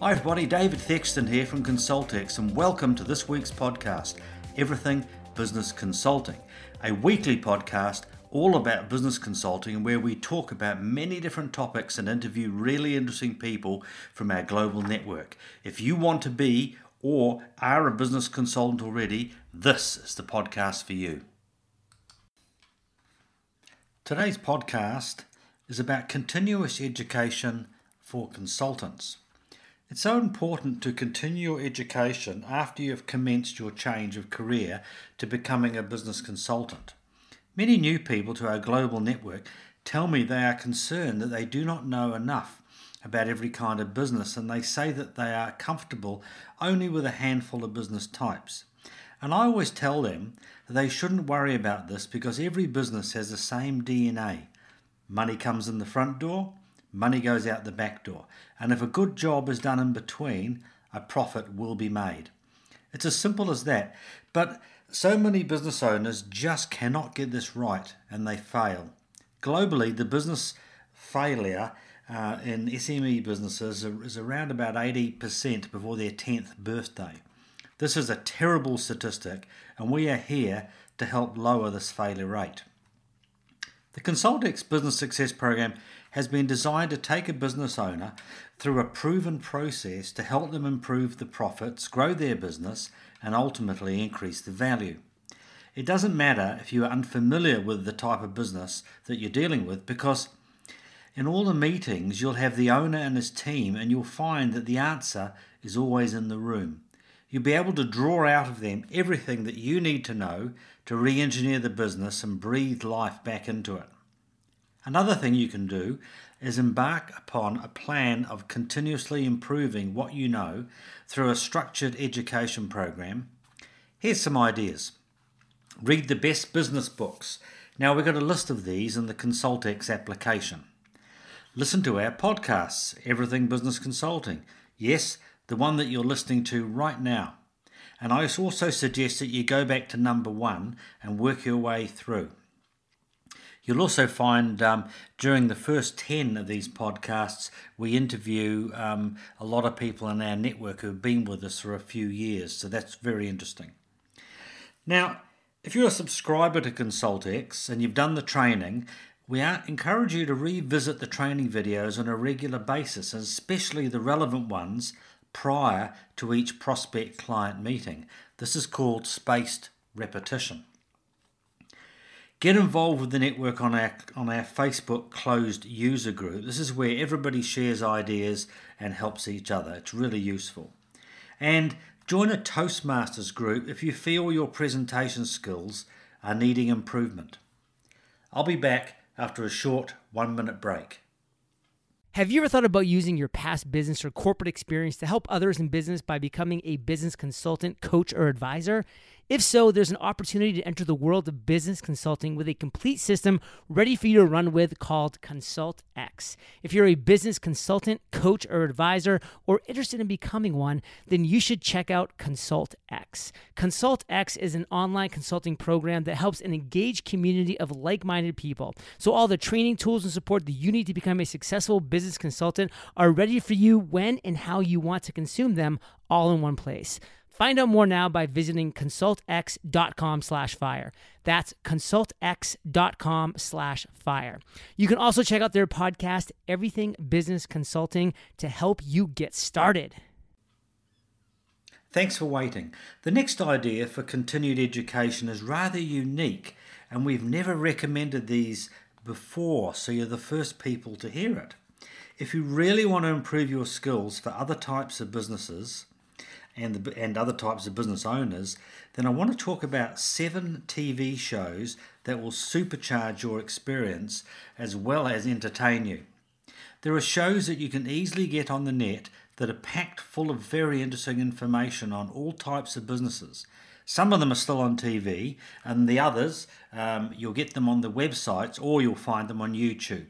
Hi, everybody. David Thexton here from ConsultX, and welcome to this week's podcast, Everything Business Consulting, a weekly podcast all about business consulting where we talk about many different topics and interview really interesting people from our global network. If you want to be or are a business consultant already, this is the podcast for you. Today's podcast is about continuous education for consultants. It's so important to continue your education after you have commenced your change of career to becoming a business consultant. Many new people to our global network tell me they are concerned that they do not know enough about every kind of business and they say that they are comfortable only with a handful of business types. And I always tell them that they shouldn't worry about this because every business has the same DNA. Money comes in the front door, money goes out the back door. And if a good job is done in between, a profit will be made. It's as simple as that. But so many business owners just cannot get this right and they fail. Globally, the business failure uh, in SME businesses is around about 80% before their 10th birthday. This is a terrible statistic, and we are here to help lower this failure rate. The ConsultX Business Success Program has been designed to take a business owner through a proven process to help them improve the profits, grow their business, and ultimately increase the value. It doesn't matter if you are unfamiliar with the type of business that you're dealing with because in all the meetings you'll have the owner and his team and you'll find that the answer is always in the room. You'll be able to draw out of them everything that you need to know to re engineer the business and breathe life back into it. Another thing you can do is embark upon a plan of continuously improving what you know through a structured education program. Here's some ideas. Read the best business books. Now we've got a list of these in the ConsultX application. Listen to our podcasts, Everything Business Consulting. Yes, the one that you're listening to right now. And I also suggest that you go back to number one and work your way through. You'll also find um, during the first 10 of these podcasts, we interview um, a lot of people in our network who have been with us for a few years. So that's very interesting. Now, if you're a subscriber to ConsultX and you've done the training, we encourage you to revisit the training videos on a regular basis, especially the relevant ones prior to each prospect client meeting. This is called spaced repetition. Get involved with the network on our on our Facebook closed user group. This is where everybody shares ideas and helps each other. It's really useful. And join a Toastmasters group if you feel your presentation skills are needing improvement. I'll be back after a short 1-minute break. Have you ever thought about using your past business or corporate experience to help others in business by becoming a business consultant, coach, or advisor? If so, there's an opportunity to enter the world of business consulting with a complete system ready for you to run with called Consult X. If you're a business consultant, coach, or advisor, or interested in becoming one, then you should check out Consult X. Consult X is an online consulting program that helps an engaged community of like minded people. So, all the training tools and support that you need to become a successful business consultant are ready for you when and how you want to consume them all in one place. Find out more now by visiting consultx.com slash fire. That's consultx.com slash fire. You can also check out their podcast, Everything Business Consulting, to help you get started. Thanks for waiting. The next idea for continued education is rather unique, and we've never recommended these before, so you're the first people to hear it. If you really want to improve your skills for other types of businesses, and, the, and other types of business owners, then I want to talk about seven TV shows that will supercharge your experience as well as entertain you. There are shows that you can easily get on the net that are packed full of very interesting information on all types of businesses. Some of them are still on TV, and the others, um, you'll get them on the websites or you'll find them on YouTube.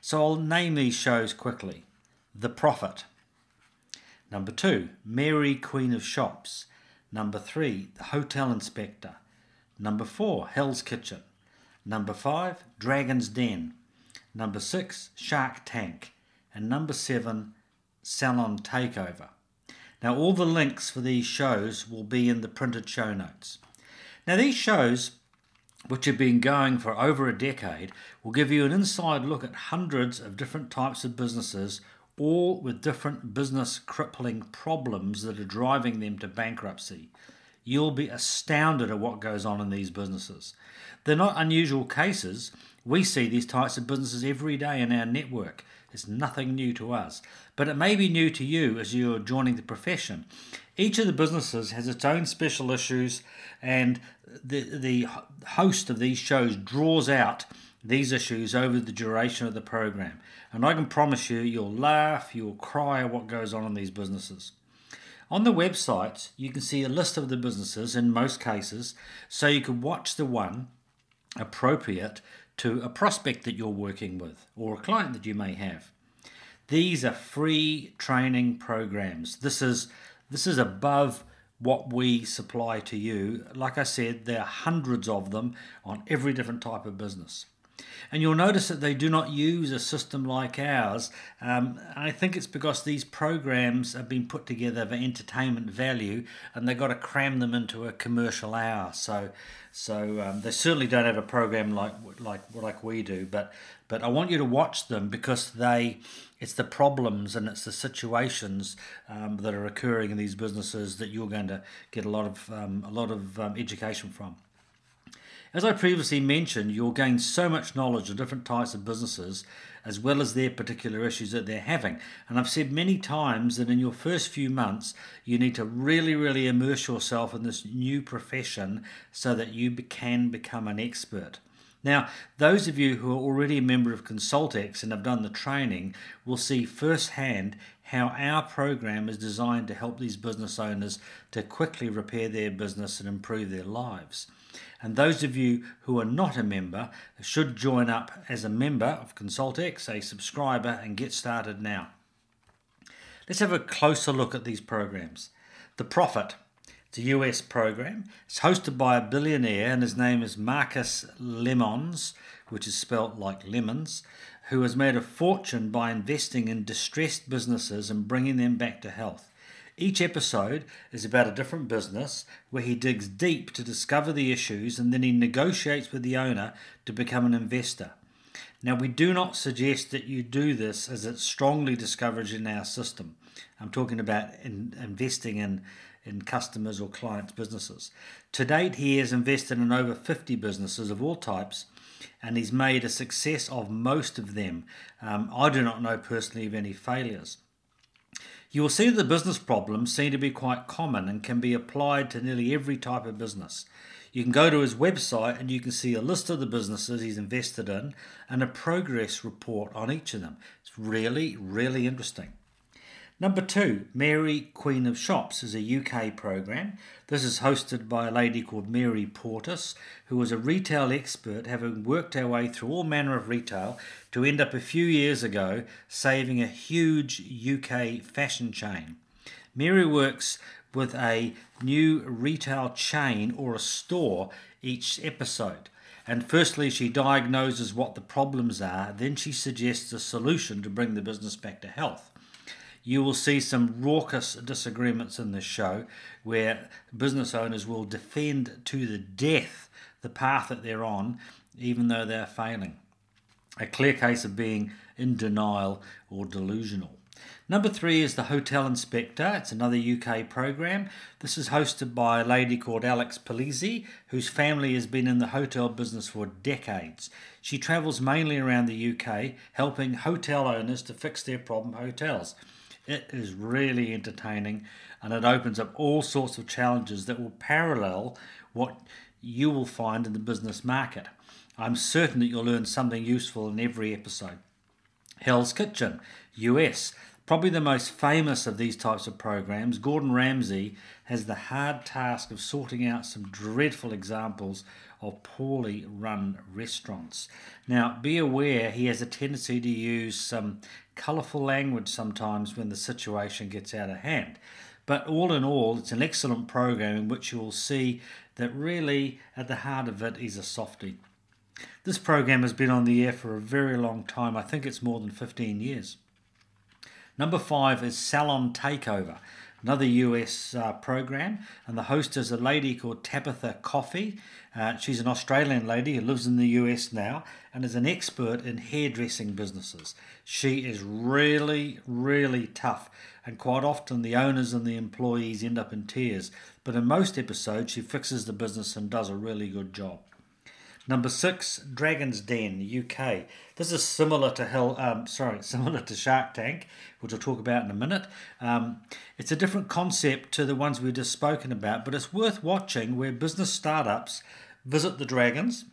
So I'll name these shows quickly The Profit. Number two, Mary, Queen of Shops. Number three, The Hotel Inspector. Number four, Hell's Kitchen. Number five, Dragon's Den. Number six, Shark Tank. And number seven, Salon Takeover. Now, all the links for these shows will be in the printed show notes. Now, these shows, which have been going for over a decade, will give you an inside look at hundreds of different types of businesses, all with different business crippling problems that are driving them to bankruptcy. You'll be astounded at what goes on in these businesses. They're not unusual cases. We see these types of businesses every day in our network. It's nothing new to us, but it may be new to you as you're joining the profession. Each of the businesses has its own special issues, and the, the host of these shows draws out these issues over the duration of the program. And I can promise you, you'll laugh, you'll cry at what goes on in these businesses. On the website, you can see a list of the businesses in most cases, so you can watch the one appropriate to a prospect that you're working with or a client that you may have. These are free training programs. This is this is above what we supply to you. Like I said, there are hundreds of them on every different type of business. And you'll notice that they do not use a system like ours. Um, I think it's because these programs have been put together for entertainment value and they've got to cram them into a commercial hour. So, so um, they certainly don't have a program like like like we do. But but I want you to watch them because they it's the problems and it's the situations um, that are occurring in these businesses that you're going to get a lot of um, a lot of um, education from. As I previously mentioned, you'll gain so much knowledge of different types of businesses as well as their particular issues that they're having. And I've said many times that in your first few months, you need to really, really immerse yourself in this new profession so that you can become an expert. Now, those of you who are already a member of ConsultX and have done the training will see firsthand how our program is designed to help these business owners to quickly repair their business and improve their lives. And those of you who are not a member should join up as a member of ConsultX, a subscriber, and get started now. Let's have a closer look at these programs. The Profit. It's a US program. It's hosted by a billionaire, and his name is Marcus Lemonis, which is spelt like lemons, who has made a fortune by investing in distressed businesses and bringing them back to health. Each episode is about a different business where he digs deep to discover the issues and then he negotiates with the owner to become an investor. Now, we do not suggest that you do this as it's strongly discouraged in our system. I'm talking about in investing in, in customers or clients' businesses. To date, he has invested in over 50 businesses of all types and he's made a success of most of them. Um, I do not know personally of any failures. You will see that the business problems seem to be quite common and can be applied to nearly every type of business. You can go to his website and you can see a list of the businesses he's invested in and a progress report on each of them. It's really, really interesting. Number two, Mary Queen of Shops is a UK program. This is hosted by a lady called Mary Portas, who is a retail expert, having worked her way through all manner of retail to end up a few years ago saving a huge UK fashion chain. Mary works with a new retail chain or a store each episode. And firstly, she diagnoses what the problems are, then she suggests a solution to bring the business back to health you will see some raucous disagreements in this show where business owners will defend to the death the path that they're on, even though they're failing. A clear case of being in denial or delusional. Number three is the Hotel Inspector. It's another UK program. This is hosted by a lady called Alex Polizzi, whose family has been in the hotel business for decades. She travels mainly around the UK, helping hotel owners to fix their problem hotels. It is really entertaining and it opens up all sorts of challenges that will parallel what you will find in the business market. I'm certain that you'll learn something useful in every episode. Hell's Kitchen, US. Probably the most famous of these types of programs, Gordon Ramsay has the hard task of sorting out some dreadful examples of poorly run restaurants. Now, be aware he has a tendency to use some colourful language sometimes when the situation gets out of hand. But all in all, it's an excellent program in which you will see that really at the heart of it is a softie. This program has been on the air for a very long time. I think it's more than 15 years. Number five is Salon Takeover, another US uh, program, and the host is a lady called Tabitha Coffey. Uh, she's an Australian lady who lives in the US now and is an expert in hairdressing businesses. She is really, really tough, and quite often the owners and the employees end up in tears. But in most episodes, she fixes the business and does a really good job. Number six, Dragon's Den, UK. This is similar to Hell, um, sorry, similar to Shark Tank, which I'll talk about in a minute. Um, it's a different concept to the ones we've just spoken about, but it's worth watching where business startups visit the dragons,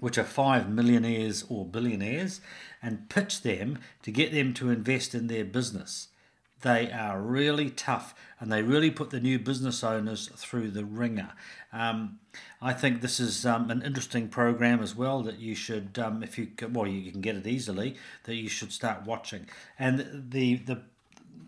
which are five millionaires or billionaires, and pitch them to get them to invest in their business. They are really tough and they really put the new business owners through the ringer. Um, I think this is um, an interesting program as well that you should, um, if you well, you can get it easily, that you should start watching. And the the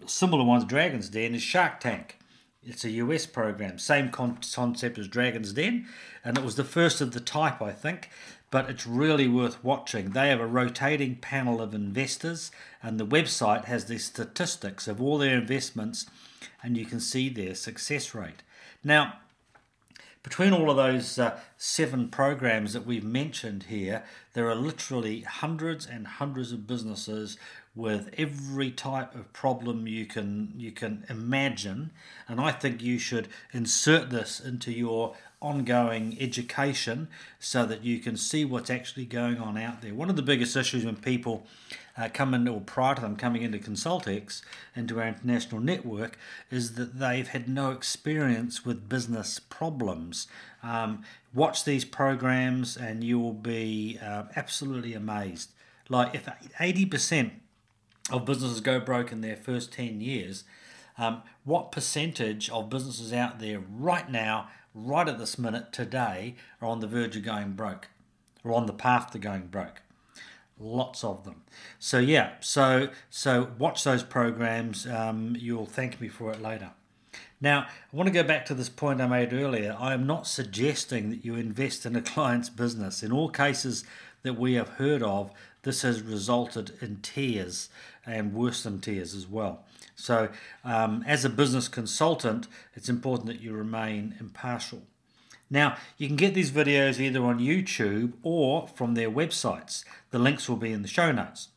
similar ones, Dragon's Den, is Shark Tank. It's a US program, same concept as Dragon's Den, and it was the first of the type, I think but it's really worth watching. They have a rotating panel of investors, and the website has the statistics of all their investments, and you can see their success rate. Now, between all of those uh, seven programs that we've mentioned here, there are literally hundreds and hundreds of businesses with every type of problem you can you can imagine and I think you should insert this into your ongoing education so that you can see what's actually going on out there. One of the biggest issues when people uh, come in, or prior to them coming into ConsultX, into our international network, is that they've had no experience with business problems. Um, watch these programs and you will be uh, absolutely amazed. Like if 80% of businesses go broke in their first 10 years, um, what percentage of businesses out there right now right at this minute today are on the verge of going broke or on the path to going broke. Lots of them. So yeah so so watch those programs. Um, you'll thank me for it later. Now i want to go back to this point i made earlier. I am not suggesting that you invest in a client's business. In all cases that we have heard of this has resulted in tears and worse than tears as well so, um, as a business consultant, it's important that you remain impartial. Now, you can get these videos either on YouTube or from their websites. The links will be in the show notes.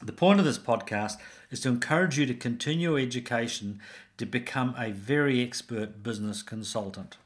The point of this podcast is to encourage you to continue education to become a very expert business consultant.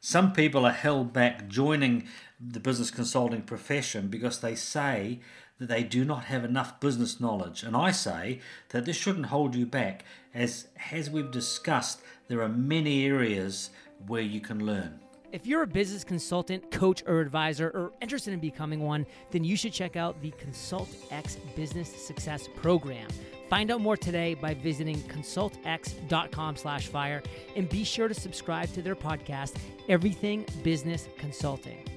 Some people are held back joining the business consulting profession because they say that they do not have enough business knowledge. And I say that this shouldn't hold you back, as, as we've discussed, there are many areas where you can learn. If you're a business consultant, coach, or advisor, or interested in becoming one, then you should check out the Consult X Business Success Program. Find out more today by visiting consultx.com slash fire and be sure to subscribe to their podcast, Everything Business Consulting.